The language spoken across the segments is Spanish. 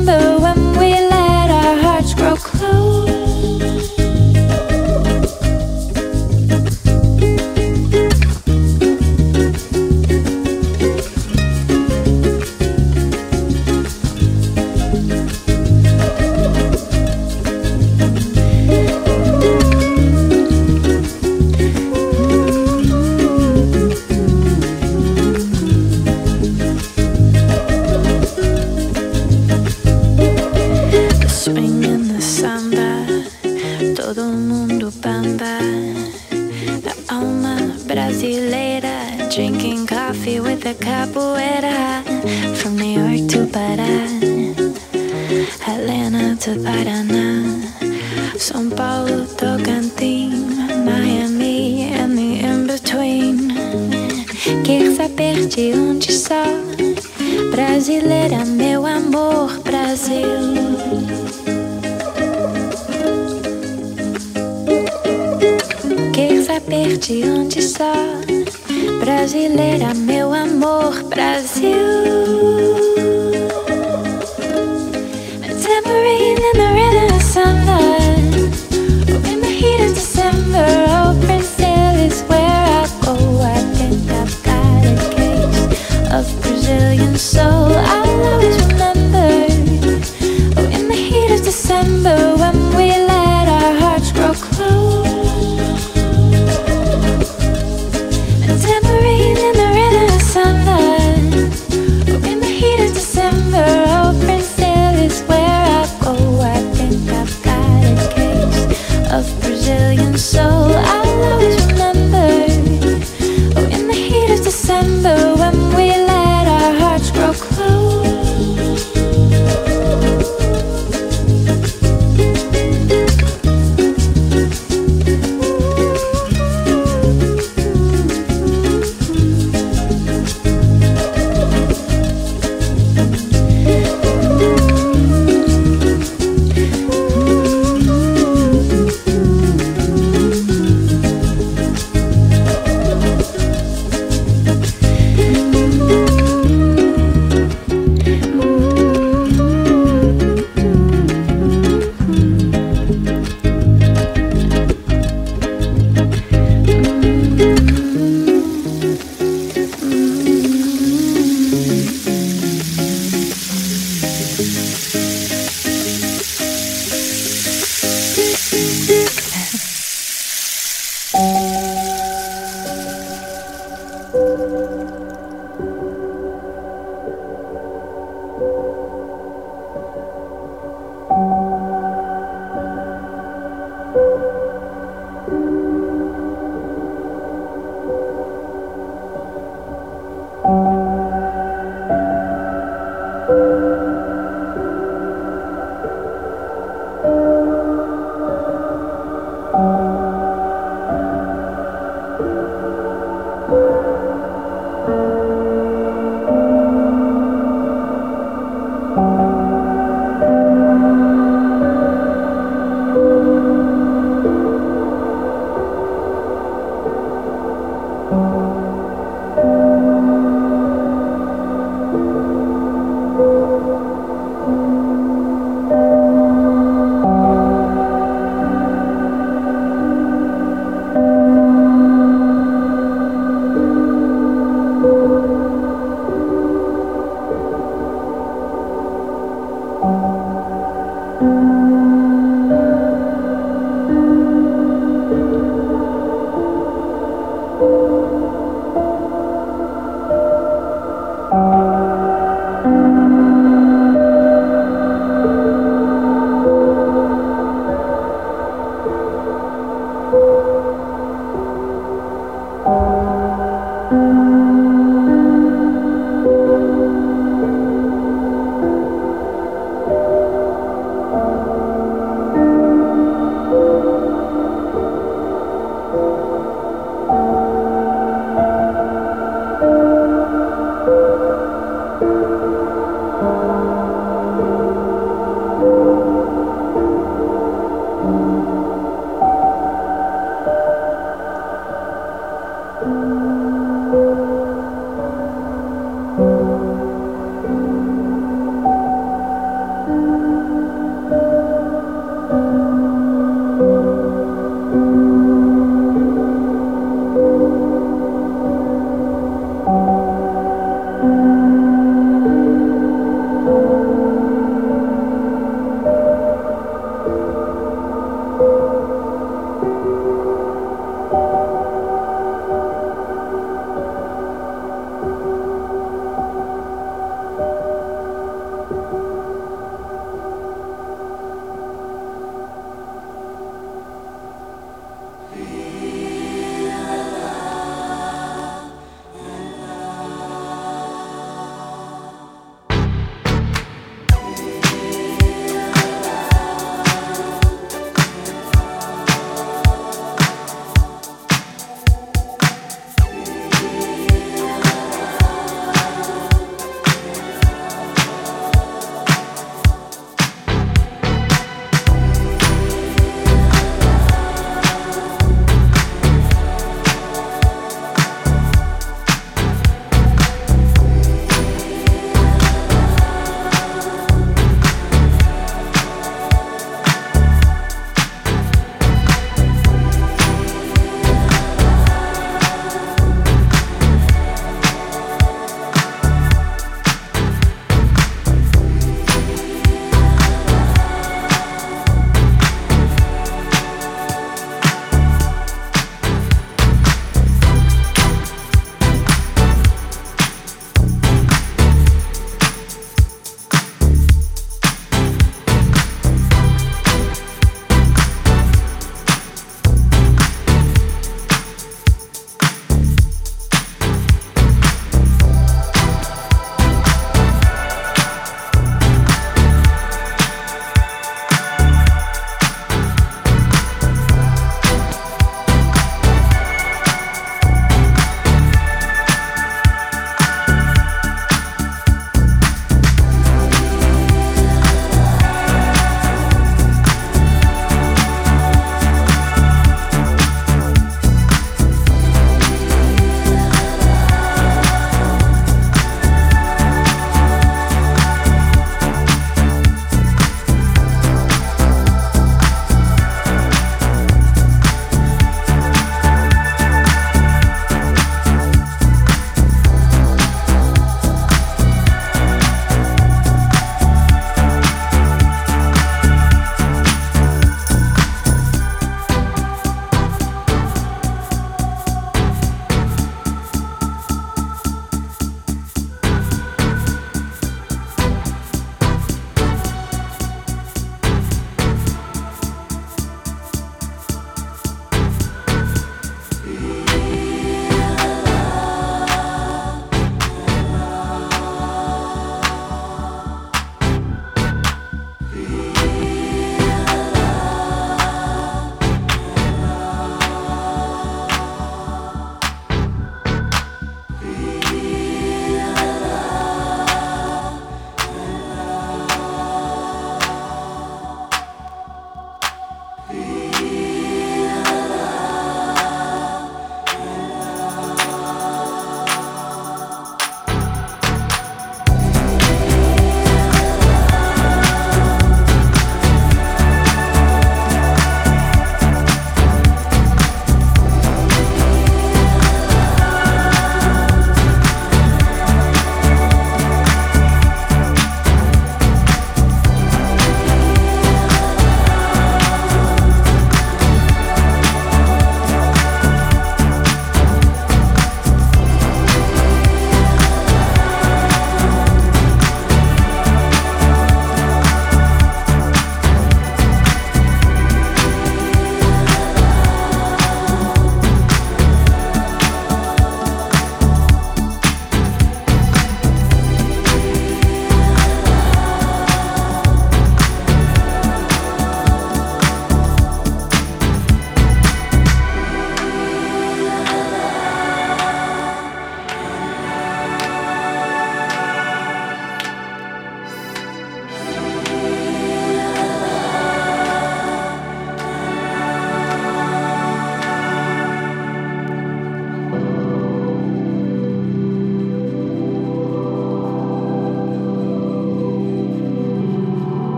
remember when we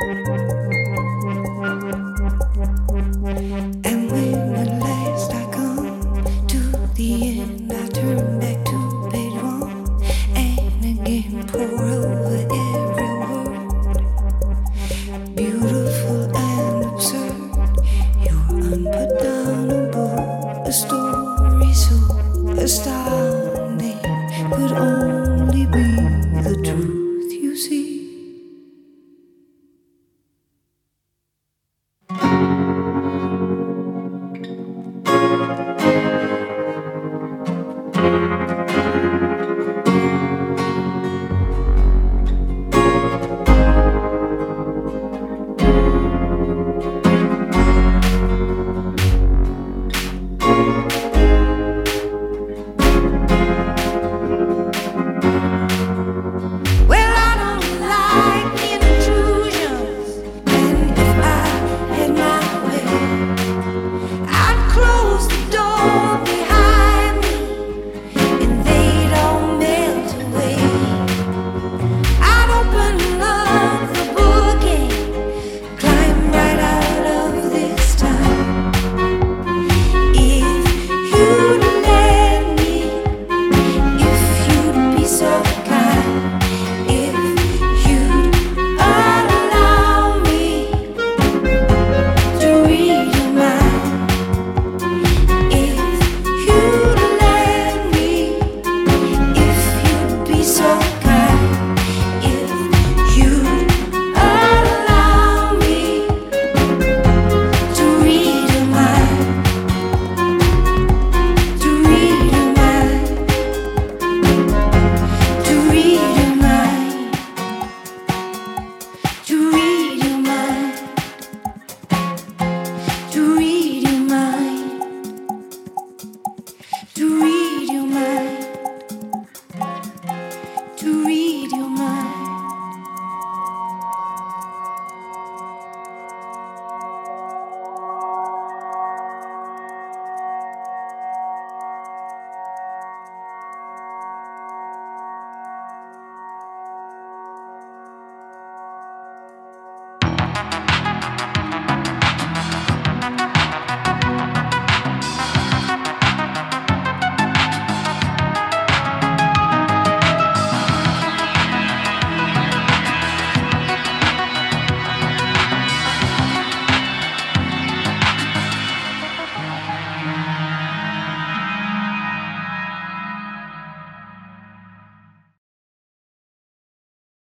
to read